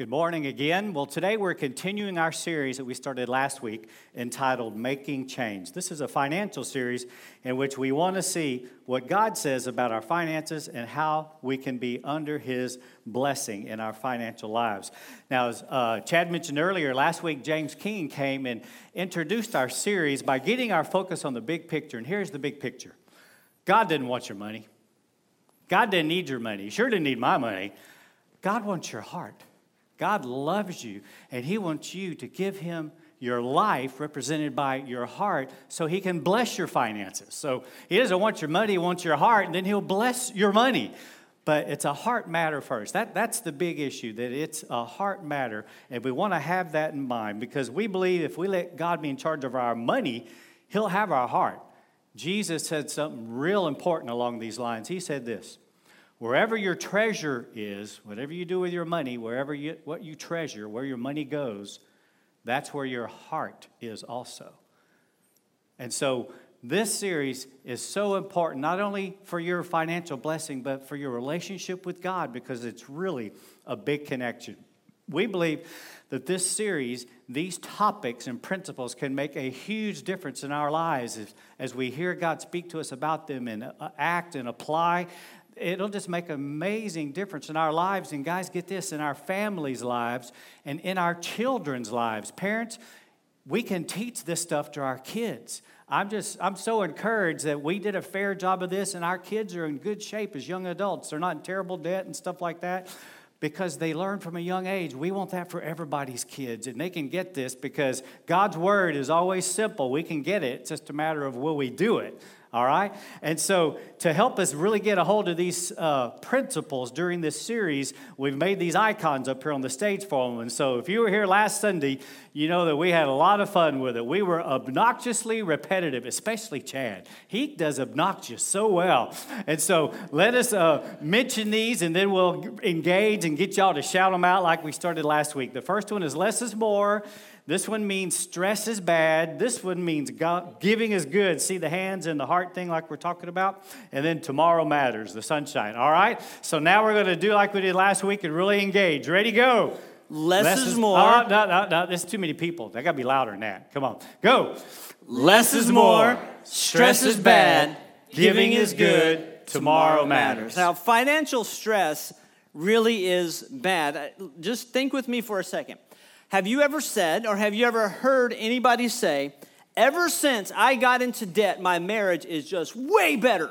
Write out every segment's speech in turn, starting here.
Good morning again. Well, today we're continuing our series that we started last week entitled Making Change. This is a financial series in which we want to see what God says about our finances and how we can be under His blessing in our financial lives. Now, as uh, Chad mentioned earlier, last week James King came and introduced our series by getting our focus on the big picture. And here's the big picture God didn't want your money, God didn't need your money. He sure didn't need my money. God wants your heart. God loves you, and He wants you to give Him your life represented by your heart so He can bless your finances. So He doesn't want your money, He wants your heart, and then He'll bless your money. But it's a heart matter first. That, that's the big issue, that it's a heart matter. And we want to have that in mind because we believe if we let God be in charge of our money, He'll have our heart. Jesus said something real important along these lines. He said this Wherever your treasure is, whatever you do with your money, wherever you, what you treasure, where your money goes, that's where your heart is also. And so this series is so important, not only for your financial blessing, but for your relationship with God, because it's really a big connection. We believe that this series, these topics and principles can make a huge difference in our lives as, as we hear God speak to us about them and uh, act and apply it'll just make an amazing difference in our lives. And guys, get this in our families' lives and in our children's lives. Parents, we can teach this stuff to our kids. I'm just, I'm so encouraged that we did a fair job of this and our kids are in good shape as young adults. They're not in terrible debt and stuff like that because they learn from a young age. We want that for everybody's kids, and they can get this because God's word is always simple. We can get it, it's just a matter of will we do it all right? And so, to help us really get a hold of these uh, principles during this series, we've made these icons up here on the stage for them. And so, if you were here last Sunday, you know that we had a lot of fun with it. We were obnoxiously repetitive, especially Chad. He does obnoxious so well. And so, let us uh, mention these and then we'll engage and get y'all to shout them out like we started last week. The first one is less is more. This one means stress is bad. This one means God, giving is good. See the hands and the heart thing, like we're talking about? And then tomorrow matters, the sunshine. All right? So now we're going to do like we did last week and really engage. Ready? Go. Less, Less is, is more. Oh, no, no, no. There's too many people. They got to be louder than that. Come on. Go. Less is more. Stress is bad. Giving is good. Tomorrow matters. Now, financial stress really is bad. Just think with me for a second. Have you ever said or have you ever heard anybody say, ever since I got into debt, my marriage is just way better?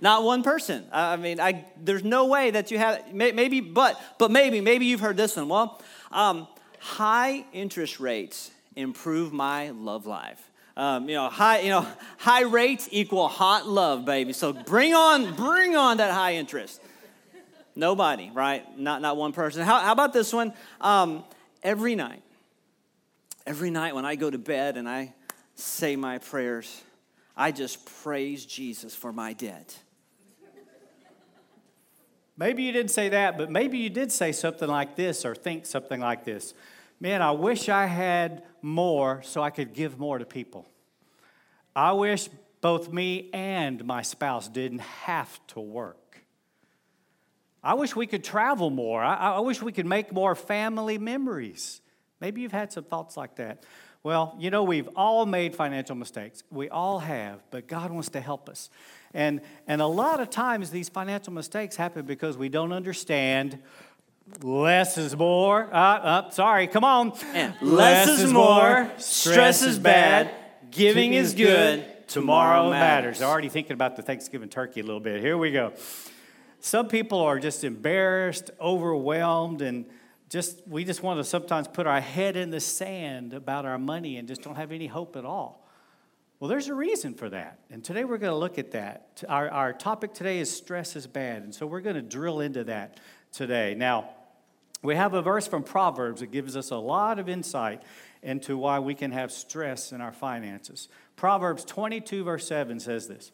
Not one person. I mean, I, there's no way that you have, maybe, but, but maybe, maybe you've heard this one. Well, um, high interest rates improve my love life. Um, you know, high, you know, high rates equal hot love, baby. So bring on, bring on that high interest. Nobody, right? Not, not one person. How, how about this one? Um, every night, every night when I go to bed and I say my prayers, I just praise Jesus for my debt. Maybe you didn't say that, but maybe you did say something like this or think something like this. Man, I wish I had more so I could give more to people. I wish both me and my spouse didn't have to work. I wish we could travel more. I, I, wish we could make more family memories. Maybe you've had some thoughts like that. Well, you know, we've all made financial mistakes. We all have, but God wants to help us. And, and a lot of times these financial mistakes happen because we don't understand less is more. Uh, uh, sorry, come on. less, less, is more, stress is bad, giving is good, tomorrow matters. Already thinking about the Thanksgiving turkey a little bit. Here we go. Some people are just embarrassed, overwhelmed, and just we just want to sometimes put our head in the sand about our money and just don't have any hope at all. Well, there's a reason for that. And today we're going to look at that. Our, our topic today is stress is bad. And so we're going to drill into that today. Now, we have a verse from Proverbs that gives us a lot of insight into why we can have stress in our finances. Proverbs 22, verse 7 says this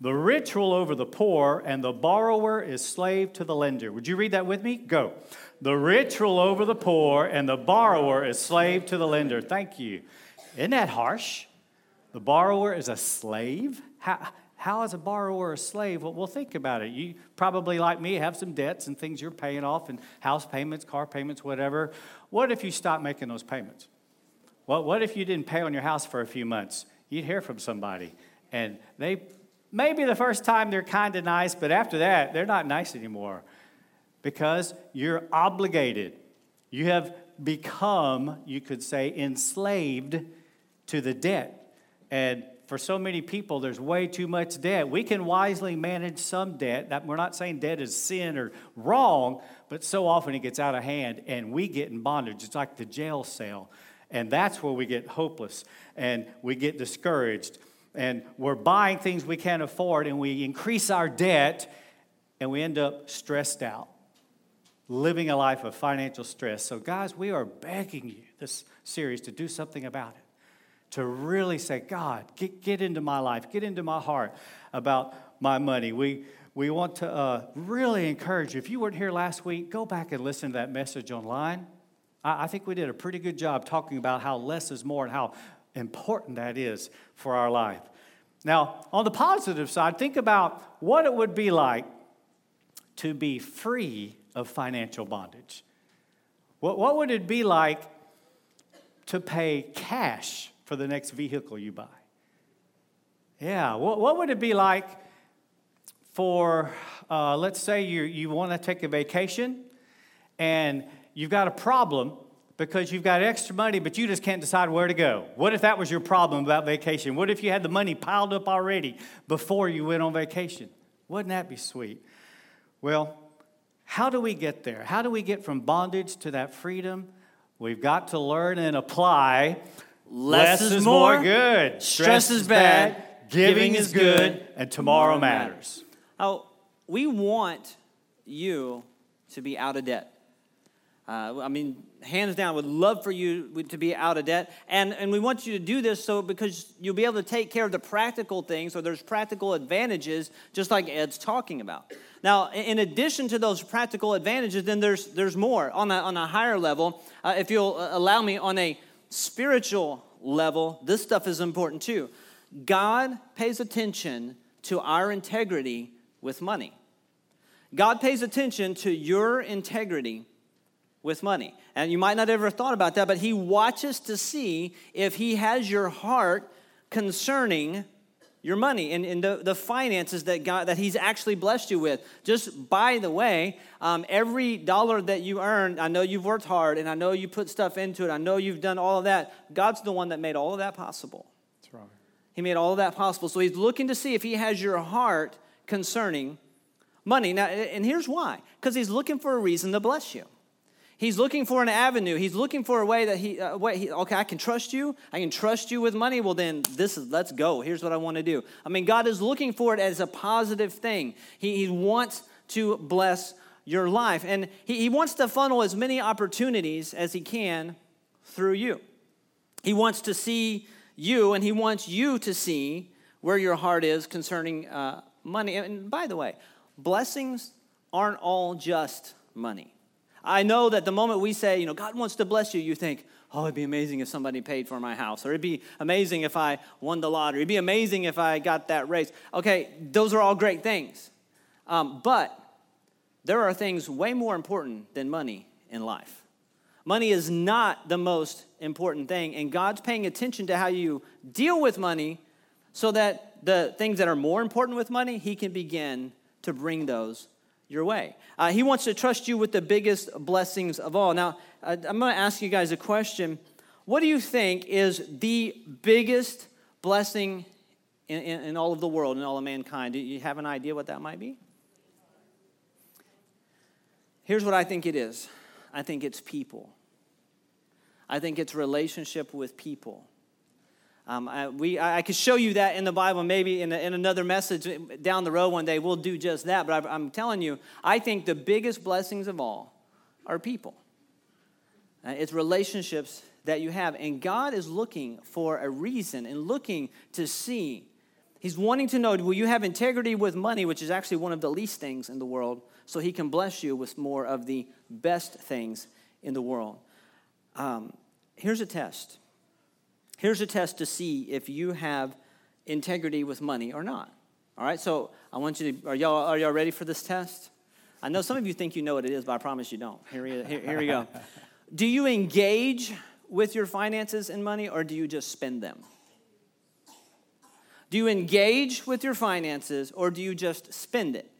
the rich rule over the poor, and the borrower is slave to the lender. Would you read that with me? Go. The rich rule over the poor, and the borrower is slave to the lender. Thank you. Isn't that harsh? The borrower is a slave? How, How is a borrower a slave? Well, well, think about it. You probably, like me, have some debts and things you're paying off, and house payments, car payments, whatever. What if you stop making those payments? Well, what if you didn't pay on your house for a few months? You'd hear from somebody, and they maybe the first time they're kind of nice, but after that, they're not nice anymore because you're obligated. You have become, you could say, enslaved to the debt. And for so many people, there's way too much debt. We can wisely manage some debt. We're not saying debt is sin or wrong, but so often it gets out of hand and we get in bondage. It's like the jail cell. And that's where we get hopeless and we get discouraged. And we're buying things we can't afford and we increase our debt and we end up stressed out living a life of financial stress. So, guys, we are begging you this series to do something about it. To really say, God, get, get into my life, get into my heart about my money. We, we want to uh, really encourage you. If you weren't here last week, go back and listen to that message online. I, I think we did a pretty good job talking about how less is more and how important that is for our life. Now, on the positive side, think about what it would be like to be free of financial bondage? What, what would it be like to pay cash for the next vehicle you buy? Yeah, what, what would it be like for, uh, let's say you, you want to take a vacation and you've got a problem because you've got extra money, but you just can't decide where to go. What if that was your problem about vacation? What if you had the money piled up already before you went on vacation? Wouldn't that be sweet? Well, how do we get there? How do we get from bondage to that freedom? We've got to learn and apply. Less, Less is, more, more, good. Stress, Stress is bad. bad. Giving, giving is good. And tomorrow, tomorrow matters. matters. Oh, we want you to be out of debt. Uh, I mean, hands down, would love for you to be out of debt. And, and we want you to do this so because you'll be able to take care of the practical things, or there's practical advantages, just like Ed's talking about. Now, in addition to those practical advantages, then there's, there's more on a, on a higher level. Uh, if you'll uh, allow me, on a spiritual level, this stuff is important too. God pays attention to our integrity with money. God pays attention to your integrity with money. And you might not ever thought about that, but He watches to see if He has your heart concerning your money and, and the, the finances that God that He's actually blessed you with. Just by the way, um, every dollar that you earn, I know you've worked hard and I know you put stuff into it. I know you've done all of that. God's the one that made all of that possible. That's right. He made all of that possible. So He's looking to see if He has your heart concerning money. Now, and here's why because He's looking for a reason to bless you. He's looking for an avenue. He's looking for a way that he, uh, he, okay, I can trust you. I can trust you with money. Well, then this is, let's go. Here's what I want to do. I mean, God is looking for it as a positive thing. He, he wants to bless your life. And he, he wants to funnel as many opportunities as he can through you. He wants to see you, and he wants you to see where your heart is concerning uh, money. And by the way, blessings aren't all just money. I know that the moment we say, you know, God wants to bless you, you think, oh, it'd be amazing if somebody paid for my house, or it'd be amazing if I won the lottery, it'd be amazing if I got that raise. Okay, those are all great things. Um, but there are things way more important than money in life. Money is not the most important thing, and God's paying attention to how you deal with money so that the things that are more important with money, He can begin to bring those your way. Uh, he wants to trust you with the biggest blessings of all. Now, I'm going to ask you guys a question. What do you think is the biggest blessing in, in, in all of the world, in all of mankind? Do you have an idea what that might be? Here's what I think it is I think it's people. I think it's relationship with people. Um, I, we, I, could show you that in the Bible, maybe in, a, in another message down the road one day, we'll do just that. But I, I'm telling you, I think the biggest blessings of all are people. Uh, it's relationships that you have. And God is looking for a reason and looking to see. He's wanting to know will you have integrity with money, which is actually one of the least things in the world, so He can bless you with more of the best things in the world. Um, here's a test Here's a test to see if you have integrity with money or not. All right, so I want you to, are y'all, are y'all ready for this test? I know some of you think you know what it is, but I promise you don't. Here we, here, here we go. Do you engage with your finances and money, or do you just spend them? Do you engage with your finances, or do you just spend it?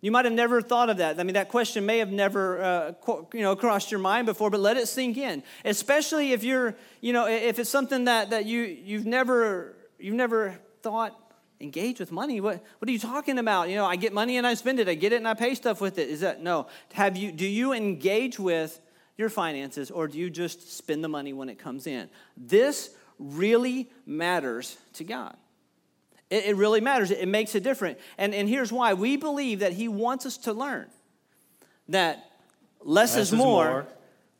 You might have never thought of that. I mean, that question may have never, uh, you know, crossed your mind before, but let it sink in. Especially if you're, you know, if it's something that, that you, you've never, you've never thought, engage with money. What, what are you talking about? You know, I get money and I spend it. I get it and I pay stuff with it. Is that, no. Have you, do you engage with your finances or do you just spend the money when it comes in? This really matters to God. It, it really matters. It, it makes a difference. And, and here's why we believe that He wants us to learn that less, less is, more, more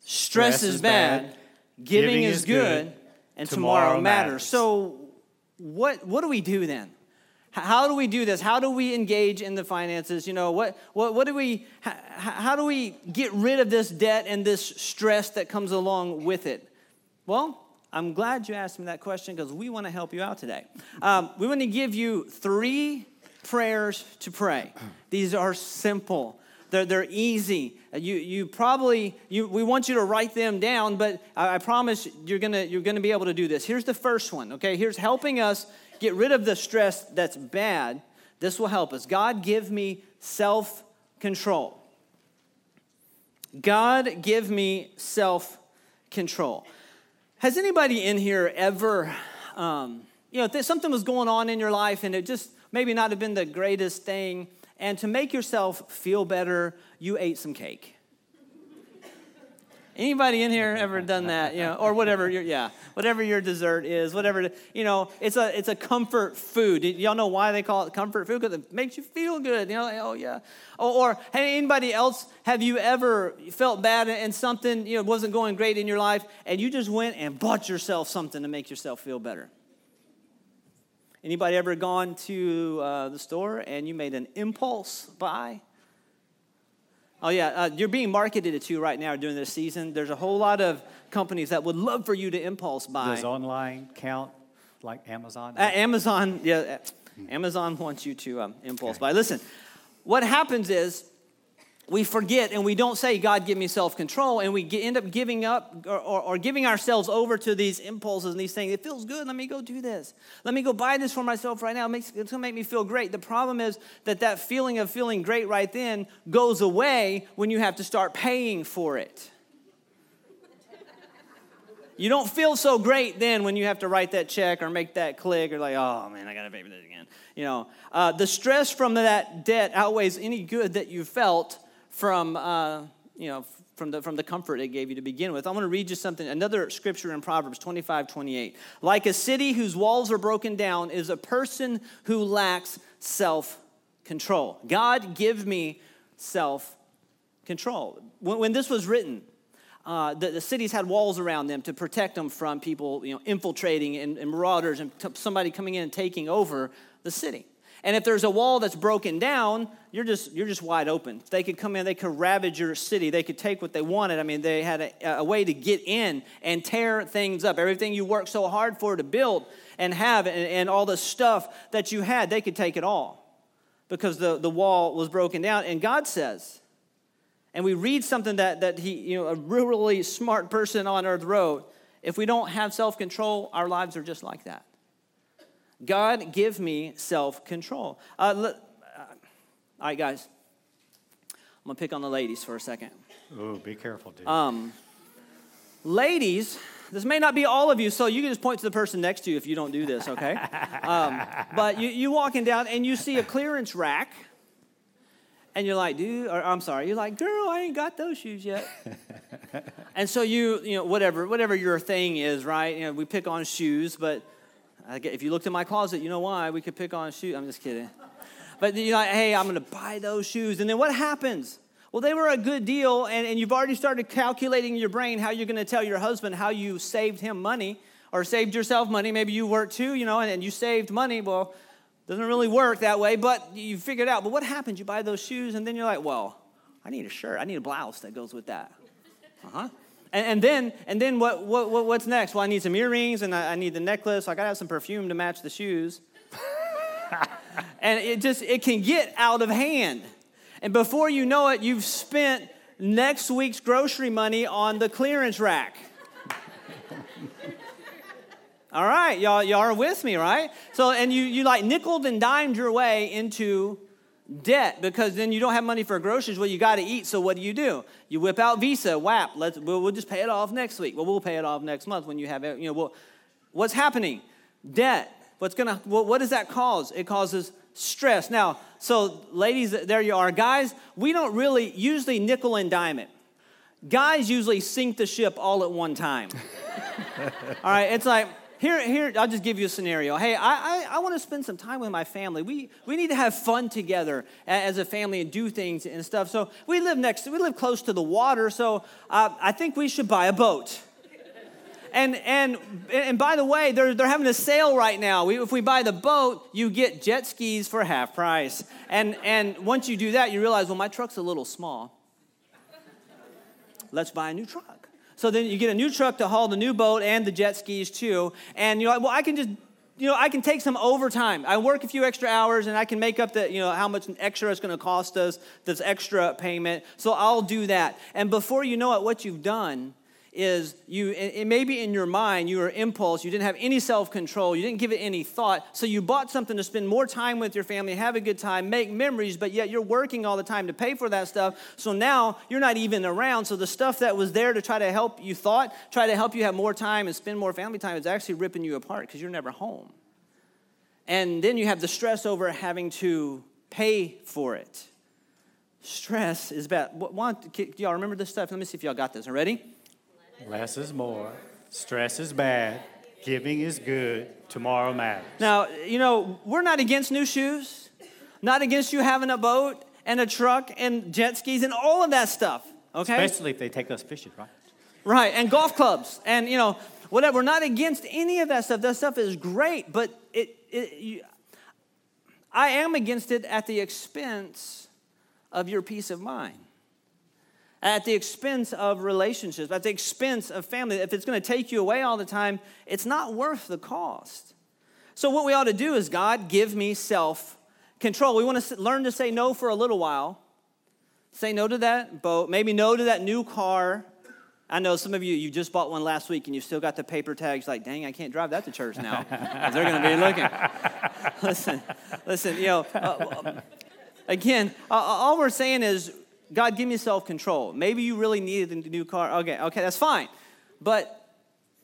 stress, stress, is bad, bad giving, giving, is good, good and tomorrow, tomorrow matters. matters. So, what, what do we do then? How do we do this? How do we engage in the finances? You know, what, what, what do we, how, how do we get rid of this debt and this stress that comes along with it? Well, I'm glad you asked me that question because we want to help you out today. Um, we want to give you three prayers to pray. These are simple. They're, they're easy. You, you probably, you, we want you to write them down, but I, I promise you're gonna, you're gonna be able to do this. Here's the first one, okay? Here's helping us get rid of the stress that's bad. This will help us. God, give me self control. God, give me self control. Has anybody in here ever, um, you know, something was going on in your life and it just maybe not have been the greatest thing, and to make yourself feel better, you ate some cake? Anybody in here ever done that? You know, or whatever your yeah, whatever your dessert is, whatever you know, it's a it's a comfort food. Y'all know why they call it comfort food? Because it makes you feel good. You know, like, oh yeah. Or, or hey, anybody else have you ever felt bad and something you know wasn't going great in your life, and you just went and bought yourself something to make yourself feel better? Anybody ever gone to uh, the store and you made an impulse buy? Oh, yeah, uh, you're being marketed to right now during this season. There's a whole lot of companies that would love for you to impulse buy. Does online count like Amazon? Uh, Amazon, yeah, uh, Amazon wants you to um, impulse okay. buy. Listen, what happens is we forget and we don't say, God, give me self control, and we get, end up giving up or, or, or, giving ourselves over to these impulses and these things. It feels good. Let me go do this. Let me go buy this for myself right now. It makes, it's going to make me feel great. The problem is that that feeling of feeling great right then goes away when you have to start paying for it. You don't feel so great then when you have to write that check or make that click or like, oh man, I got to pay for this again. You know, uh, the stress from that debt outweighs any good that you felt from, uh, you know, from the, from the comfort it gave you to begin with. I want to read you something, another scripture in Proverbs 25, 28. Like a city whose walls are broken down is a person who lacks self control. God, give me self control. When, when, this was written, uh, the, the, cities had walls around them to protect them from people you know, infiltrating and, and marauders and t- somebody coming in and taking over the city. And if there's a wall that's broken down, you're just, you're just wide open. They could come in, they could ravage your city, they could take what they wanted. I mean, they had a, a way to get in and tear things up. Everything you worked so hard for to build and have, and, and all the stuff that you had, they could take it all because the, the wall was broken down. And God says, and we read something that, that he, you know, a really smart person on earth wrote if we don't have self control, our lives are just like that. God, give me self control. Uh, uh, all right, guys. I'm going to pick on the ladies for a second. Oh, be careful, dude. Um, ladies, this may not be all of you, so you can just point to the person next to you if you don't do this, okay? um, but you, you walking down and you see a clearance rack, and you're like, dude, or I'm sorry, you're like, girl, I ain't got those shoes yet. and so you, you know, whatever, whatever your thing is, right? You know, we pick on shoes, but if you looked in my closet, you know why. We could pick on shoes. I'm just kidding. But you're like, hey, I'm going to buy those shoes. And then what happens? Well, they were a good deal, and, and you've already started calculating in your brain how you're going to tell your husband how you saved him money or saved yourself money. Maybe you worked too, you know, and, and you saved money. Well, doesn't really work that way, but you figured it out. But what happens? You buy those shoes, and then you're like, well, I need a shirt. I need a blouse that goes with that. Uh huh. And, and, then, and then what, what, what's next? Well, I need some earrings and I, I need the necklace. So I got to have some perfume to match the shoes. and it just it can get out of hand. And before you know it, you've spent next week's grocery money on the clearance rack. All right, y'all, y'all are with me, right? So, and you, you like nickel and dimed your way into debt because then you don't have money for groceries. Well, you got to eat. So what do you do? You whip out Visa, WAP. Let's we'll, we'll, just pay it off next week. Well, we'll pay it off next month when you have it. You know, well, what's happening? Debt. What's gonna? What, what does that cause? It causes stress. Now, so ladies, there you are, guys. We don't really usually nickel and dime it. Guys usually sink the ship all at one time. all right, it's like here, here, I'll just give you a scenario. Hey, I, I, I want to spend some time with my family. We, we need to have fun together as a family and do things and stuff. So we live next, we live close to the water, so uh, I think we should buy a boat. And, and, and by the way, they're, they're having a sale right now. We, if we buy the boat, you get jet skis for half price. And, and once you do that, you realize, well, my truck's a little small. Let's buy a new truck. So then you get a new truck to haul the new boat and the jet skis too. And you're like, well, I can just you know, I can take some overtime. I work a few extra hours and I can make up the, you know, how much extra it's going to cost us, this extra payment. So I'll do that. And before you know it, what you've done is you it may be in your mind you were impulse you didn't have any self-control you didn't give it any thought so you bought something to spend more time with your family have a good time make memories but yet you're working all the time to pay for that stuff so now you're not even around so the stuff that was there to try to help you thought try to help you have more time and spend more family time is actually ripping you apart because you're never home. And then you have the stress over having to pay for it. Stress is bad. Y'all remember this stuff? Let me see if y'all got this. Ready Less is more. Stress is bad. Giving is good. Tomorrow matters. Now, you know, we're not against new shoes, not against you having a boat and a truck and jet skis and all of that stuff, okay? Especially if they take us fishing, right? Right, and golf clubs and, you know, whatever. We're not against any of that stuff. That stuff is great, but it, it you, I am against it at the expense of your peace of mind at the expense of relationships, at the expense of family. If it's going to take you away all the time, it's not worth the cost. So, what we ought to do is God, give me self control. We want to learn to say no for a little while. Say no to that boat, maybe no to that new car. I know some of you, you just bought one last week and you still got the paper tags like, dang, I can't drive that to church now. they're going to be looking. listen, listen, you know, uh, again, uh, all we're saying is God, give me self control. Maybe you really needed a new car. Okay, okay, that's fine. But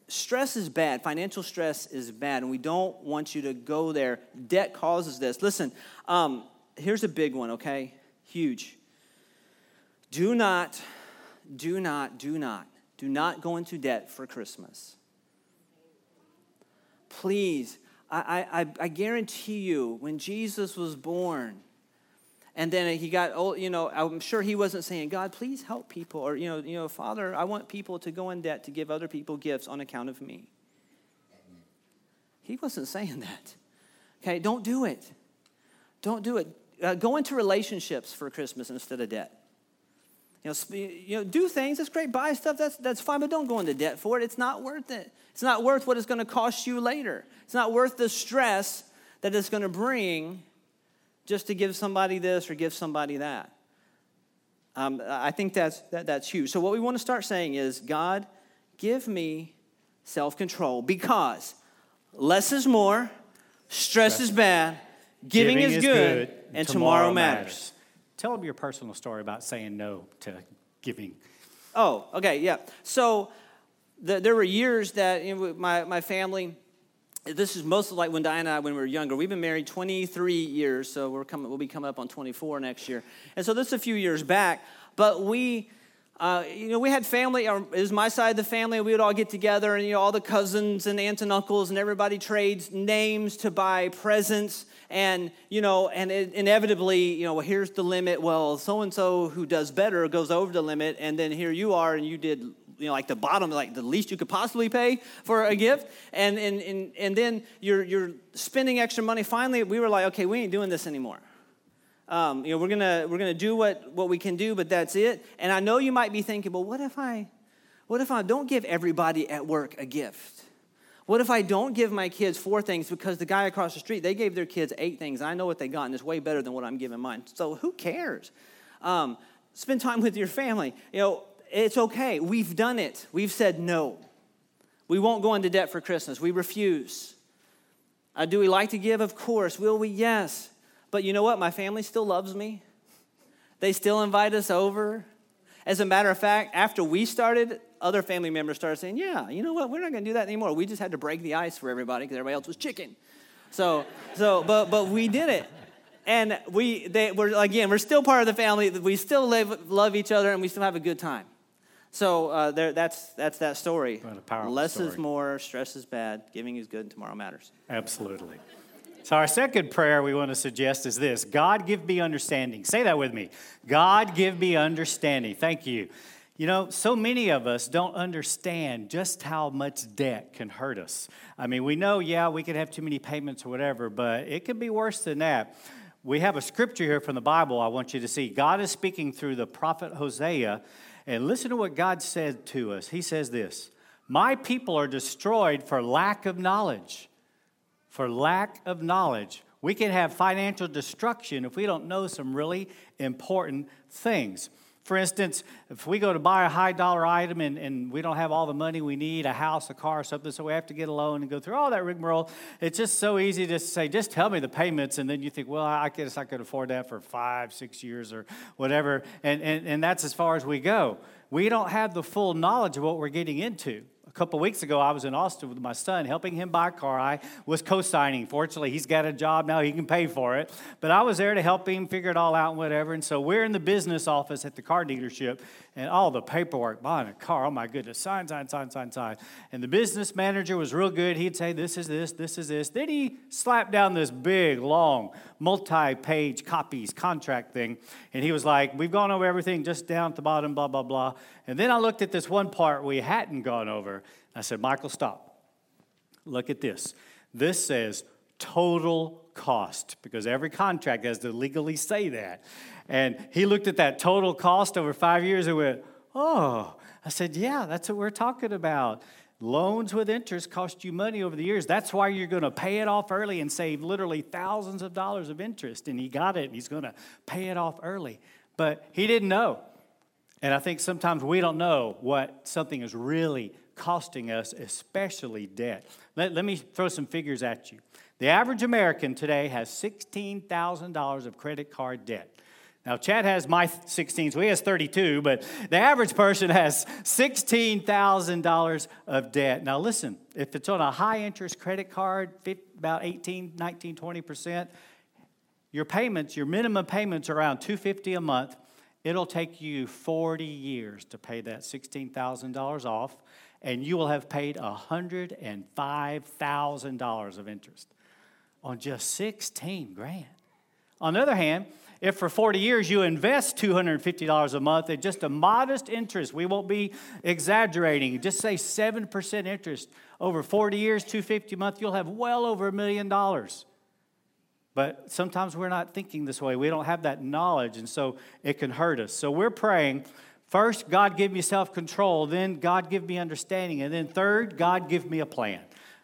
stress is bad. Financial stress is bad, and we don't want you to go there. Debt causes this. Listen, um, here's a big one, okay? Huge. Do not, do not, do not, do not go into debt for Christmas. Please, I, I, I guarantee you, when Jesus was born, and then he got old, you know, I'm sure he wasn't saying, God, please help people. Or, you know, you know, Father, I want people to go in debt to give other people gifts on account of me. He wasn't saying that. Okay, don't do it. Don't do it. Uh, go into relationships for Christmas instead of debt. You know, you know, do things. That's great. Buy stuff. That's that's fine. But don't go into debt for it. It's not worth it. It's not worth what it's going to cost you later. It's not worth the stress that it's going to bring just to give somebody this or give somebody that. Um, I think that's, that, that's huge. So, what we want to start saying is God, give me self control because less is more, stress, stress. is bad, giving, giving is, is, good, and tomorrow, tomorrow matters. matters. Tell them your personal story about saying no to giving. Oh, okay, yeah. So, the, there were years that you know, my, my family, this is mostly like when Diana and I, when we were younger. We've been married 23 years, so we're coming, we'll be coming up on 24 next year. And so this is a few years back, but we, uh, you know, we had family, or it was my side of the family, we would all get together, and, you know, all the cousins and aunts and uncles, and everybody trades names to buy presents. And, you know, and it, inevitably, you know, well, here's the limit. Well, so and so who does better goes over the limit, and then here you are, and you did you know, like the bottom, like the least you could possibly pay for a gift. And, and, and, and then you're, you're spending extra money. Finally, we were like, okay, we ain't doing this anymore. Um, you know, we're gonna, we're gonna do what, what we can do, but that's it. And I know you might be thinking, well, what if I, what if I don't give everybody at work a gift? What if I don't give my kids four things because the guy across the street, they gave their kids eight things. I know what they got, and it's way better than what I'm giving mine. So who cares? Um, spend time with your family. You know, it's okay. We've done it. We've said no. We won't go into debt for Christmas. We refuse. Uh, do we like to give? Of course. Will we? Yes. But you know what? My family still loves me. They still invite us over. As a matter of fact, after we started, other family members started saying, Yeah, you know what? We're not going to do that anymore. We just had to break the ice for everybody because everybody else was chicken. So, so but, but we did it. And we, they, we're, again, we're still part of the family. We still live, love each other and we still have a good time. So uh, there, that's, that's that story. Less story. is more, stress is bad, giving is good, and tomorrow matters. Absolutely. So, our second prayer we want to suggest is this God, give me understanding. Say that with me. God, give me understanding. Thank you. You know, so many of us don't understand just how much debt can hurt us. I mean, we know, yeah, we could have too many payments or whatever, but it could be worse than that. We have a scripture here from the Bible I want you to see. God is speaking through the prophet Hosea, and listen to what God said to us. He says this My people are destroyed for lack of knowledge for lack of knowledge. We can have financial destruction if we don't know some really important things. For instance, if we go to buy a high dollar item and, and we don't have all the money we need, a house, a car, something, so we have to get a loan and go through all that rigmarole, it's just so easy to say, just tell me the payments. And then you think, well, I guess I could afford that for five, six years or whatever. And, and, and that's as far as we go. We don't have the full knowledge of what we're getting into couple weeks ago, I was in Austin with my son, helping him buy a car. I was co signing. Fortunately, he's got a job now, he can pay for it. But I was there to help him figure it all out and whatever. And so we're in the business office at the car dealership, and all the paperwork, buying a car, oh my goodness, sign, sign, sign, sign, sign. And the business manager was real good. He'd say, This is this, this is this. Then he slapped down this big, long, multi page copies contract thing. And he was like, We've gone over everything just down at the bottom, blah, blah, blah. And then I looked at this one part we hadn't gone over. I said, Michael, stop. Look at this. This says total cost because every contract has to legally say that. And he looked at that total cost over five years and went, Oh, I said, Yeah, that's what we're talking about. Loans with interest cost you money over the years. That's why you're going to pay it off early and save literally thousands of dollars of interest. And he got it and he's going to pay it off early. But he didn't know. And I think sometimes we don't know what something is really costing us, especially debt. Let, let me throw some figures at you. The average American today has $16,000 of credit card debt. Now, Chad has my 16, so he has 32, but the average person has $16,000 of debt. Now, listen, if it's on a high interest credit card, about 18, 19, 20%, your payments, your minimum payments are around 250 a month. It'll take you 40 years to pay that $16,000 off, and you will have paid $105,000 of interest on just 16 grand. On the other hand, if for 40 years you invest $250 a month at just a modest interest, we won't be exaggerating, just say 7% interest over 40 years, 250 a month, you'll have well over a million dollars. But sometimes we're not thinking this way. We don't have that knowledge, and so it can hurt us. So we're praying first, God, give me self control. Then, God, give me understanding. And then, third, God, give me a plan.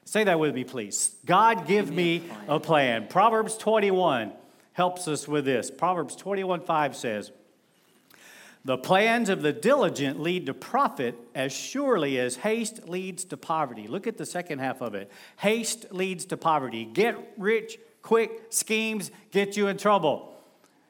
Say that with me, please. God, give, give me, a, plan. a plan. Proverbs 21 helps us with this. Proverbs 21 5 says, The plans of the diligent lead to profit as surely as haste leads to poverty. Look at the second half of it. Haste leads to poverty. Get rich quick schemes get you in trouble.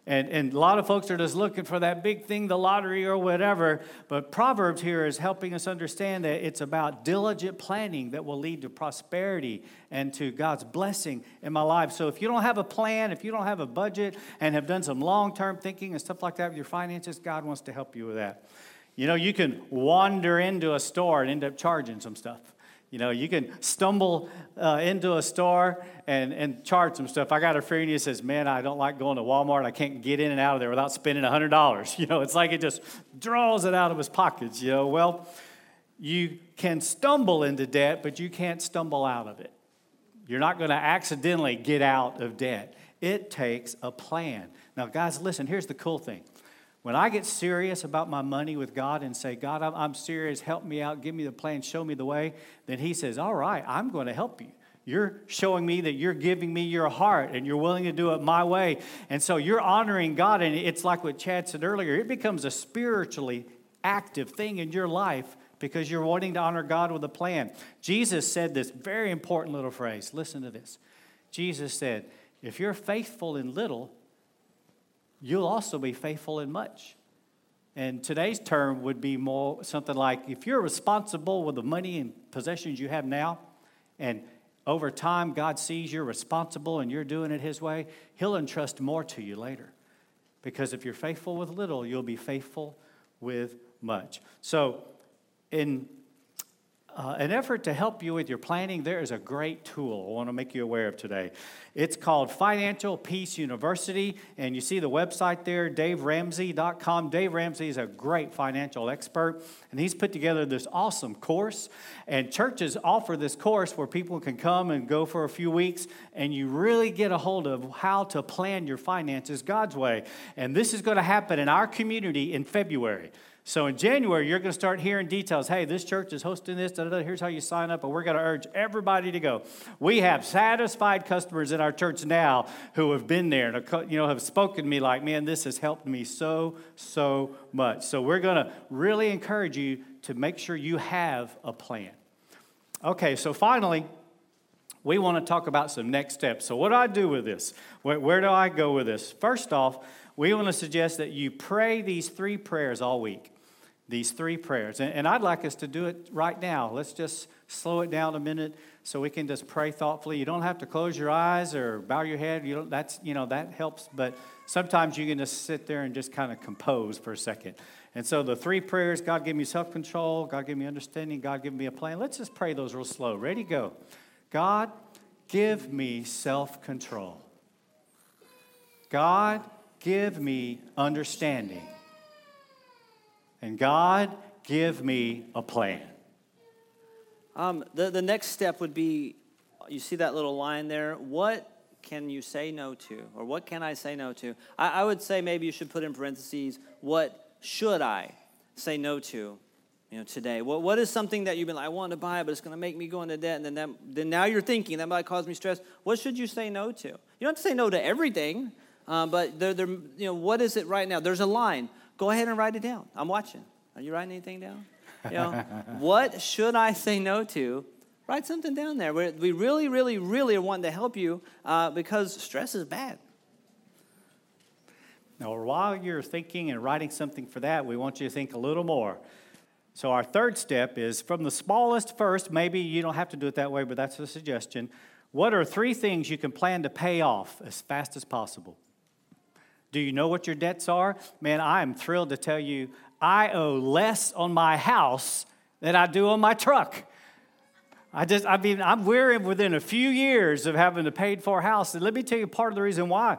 And, and a lot of folks are just looking for that big thing, the lottery or whatever. But Proverbs here is helping us understand that it's about diligent planning that will lead to prosperity and to God's blessing in my life. So if you don't have a plan, if you don't have a budget and have done some long term thinking and stuff like that with your finances, God wants to help you with that. You know, you can wander into a store and end up charging some stuff. You know, you can stumble uh, into a store and, and charge some stuff. I got a friend who says, Man, I don't like going to Walmart. I can't get in and out of there without spending $100. You know, it's like it just draws it out of his pockets. You know, well, you can stumble into debt, but you can't stumble out of it. You're not going to accidentally get out of debt. It takes a plan. Now, guys, listen, here's the cool thing When I get serious about my money with God and say, God, I'm, serious, help me out, give me the plan, show me the way, then He says, All right, I'm going to help you. You're showing me that you're giving me your heart and you're willing to do it my way. And so you're honoring God. And it's like what Chad said earlier it becomes a spiritually active thing in your life because you're wanting to honor God with a plan. Jesus said this very important little phrase. Listen to this. Jesus said, If you're faithful in little, you'll also be faithful in much. And today's term would be more something like if you're responsible with the money and possessions you have now, and over time God sees you're responsible and you're doing it His way, He'll entrust more to you later. Because if you're faithful with little, you'll be faithful with much. So, in uh, an effort to help you with your planning, there is a great tool I want to make you aware of today. It's called Financial Peace University, and you see the website there, daveramsey.com. Dave Ramsey is a great financial expert, and he's put together this awesome course. And churches offer this course where people can come and go for a few weeks, and you really get a hold of how to plan your finances God's way. And this is going to happen in our community in February. So in January, you're going to start hearing details. Hey, this church is hosting this. Da, da, da, here's how you sign up. And we're going to urge everybody to go. We have satisfied customers in our church now who have been there and you know have spoken to me like, man, this has helped me so so much. So we're going to really encourage you to make sure you have a plan. Okay, so finally, we want to talk about some next steps. So what do I do with this? Where, where do I go with this? First off, we want to suggest that you pray these three prayers all week these three prayers. And, and, I'd like us to do it right now. Let's just slow it down a minute so we can just pray thoughtfully. You don't have to close your eyes or bow your head. You that's, you know, that helps. But sometimes you can just sit there and just kind of compose for a second. And so the three prayers God give me self control, God give me understanding, God give me a plan. Let's just pray those real slow. Ready, go. God, give me self control. God, give me understanding. And God, give me a plan. Um, the, the next step would be you see that little line there? What can you say no to? Or what can I say no to? I, I would say maybe you should put in parentheses, what should I say no to? You know, today, what, what is something that you've been like, I want to buy, but it's going to make me go into debt, and then that, then now you're thinking that might cause me stress. What should you say no to? You don't have to say no to everything, um, but they're, they're, you know, what is it right now? There's a line. Go ahead and write it down. I'm watching. Are you writing anything down? You know, what should I say no to? Write something down there. We really, really, really want to help you uh, because stress is bad. Now, while you're thinking and writing something for that, we want you to think a little more. So, our third step is from the smallest first. Maybe you don't have to do it that way, but that's a suggestion. What are three things you can plan to pay off as fast as possible? Do you know what your debts are? Man, I am thrilled to tell you I owe less on my house than I do on my truck. I just, I mean, I'm weary within a few years of having a paid for house. And let me tell you part of the reason why.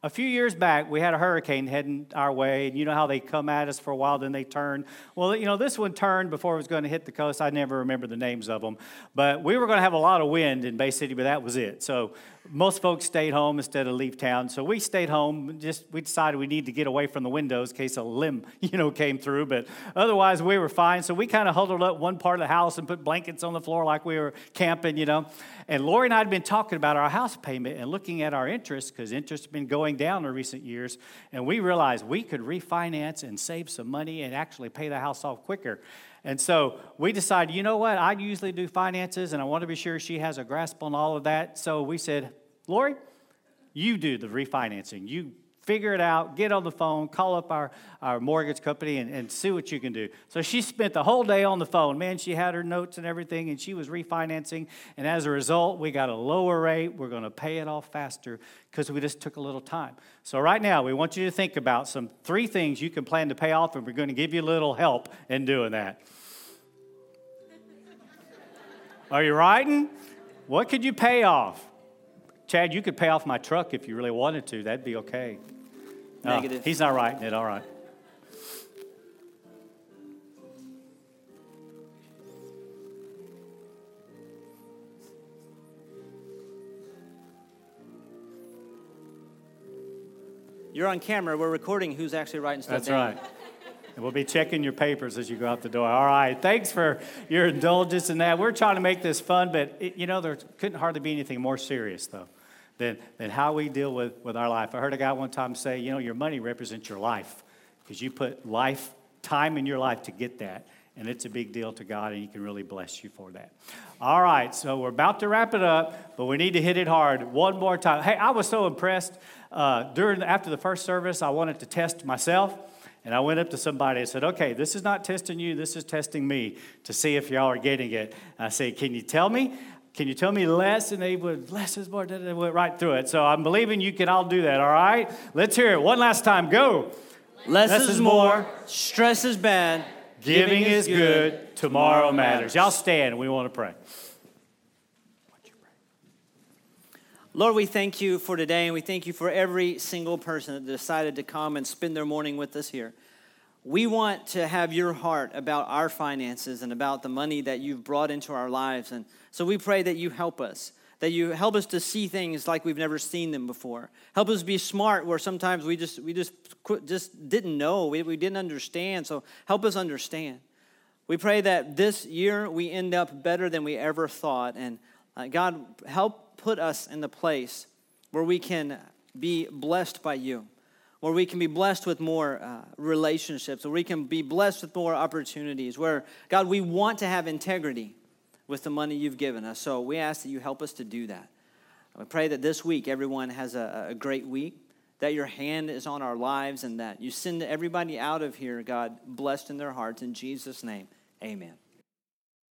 A few years back, we had a hurricane heading our way, and you know how they come at us for a while, then they turn. Well, you know, this one turned before it was going to hit the coast. I never remember the names of them. But we were going to have a lot of wind in Bay City, but that was it. So most folks stayed home instead of leave town. So we stayed home. Just we decided we need to get away from the windows in case a limb, you know, came through. But otherwise, we were fine. So we kind of huddled up one part of the house and put blankets on the floor like we were camping, you know. And Lori and I had been talking about our house payment and looking at our interest because interest has been going down in recent years. And we realized we could refinance and save some money and actually pay the house off quicker. And so we decided, you know what? I usually do finances and I want to be sure she has a grasp on all of that. So we said, Lori, you do the refinancing. You figure it out, get on the phone, call up our, our mortgage company, and, and see what you can do. So she spent the whole day on the phone. Man, she had her notes and everything, and she was refinancing. And as a result, we got a lower rate. We're going to pay it off faster because we just took a little time. So right now, we want you to think about some three things you can plan to pay off, and we're going to give you a little help in doing that. Are you writing? What could you pay off? Chad, you could pay off my truck if you really wanted to. That'd be okay. Negative. Uh, he's not writing it. All right. You're on camera. We're recording who's actually writing stuff That's down. right. And we'll be checking your papers as you go out the door. All right. Thanks for your indulgence in that. We're trying to make this fun, but it, you know, there couldn't hardly be anything more serious, though, than, than how we deal with, with our life. I heard a guy one time say, you know, your money represents your life because you put life, time in your life to get that. And it's a big deal to God, and He can really bless you for that. All right, so we're about to wrap it up, but we need to hit it hard one more time. Hey, I was so impressed uh, during after the first service. I wanted to test myself. And I went up to somebody and said, okay, this is not testing you, this is testing me to see if y'all are getting it. I said, can you tell me? Can you tell me less? And they would, less is more, they went right through it. So I'm believing you can all do that, all right? Let's hear it one last time. Go. Less, Less is, is more, more. stress is bad, Giving is good, tomorrow matters. Y'all stand, and we want to pray. Lord, we thank you for today, and we thank you for every single person that decided to come and spend their morning with us here. We want to have your heart about our finances and about the money that you've brought into our lives. And so we pray that you help us, that you help us to see things like we've never seen them before. Help us be smart where sometimes we just, we just, just didn't know, we, we didn't understand. So help us understand. We pray that this year we end up better than we ever thought. And uh, God, help put us in the place where we can be blessed by you, where we can be blessed with more uh, relationships, where we can be blessed with more opportunities, where, God, we want to have integrity with the money you've given us. So we ask that you help us to do that. We pray that this week everyone has a, a great week, that your hand is on our lives, and that you send everybody out of here, God, blessed in their hearts. In Jesus' name, amen.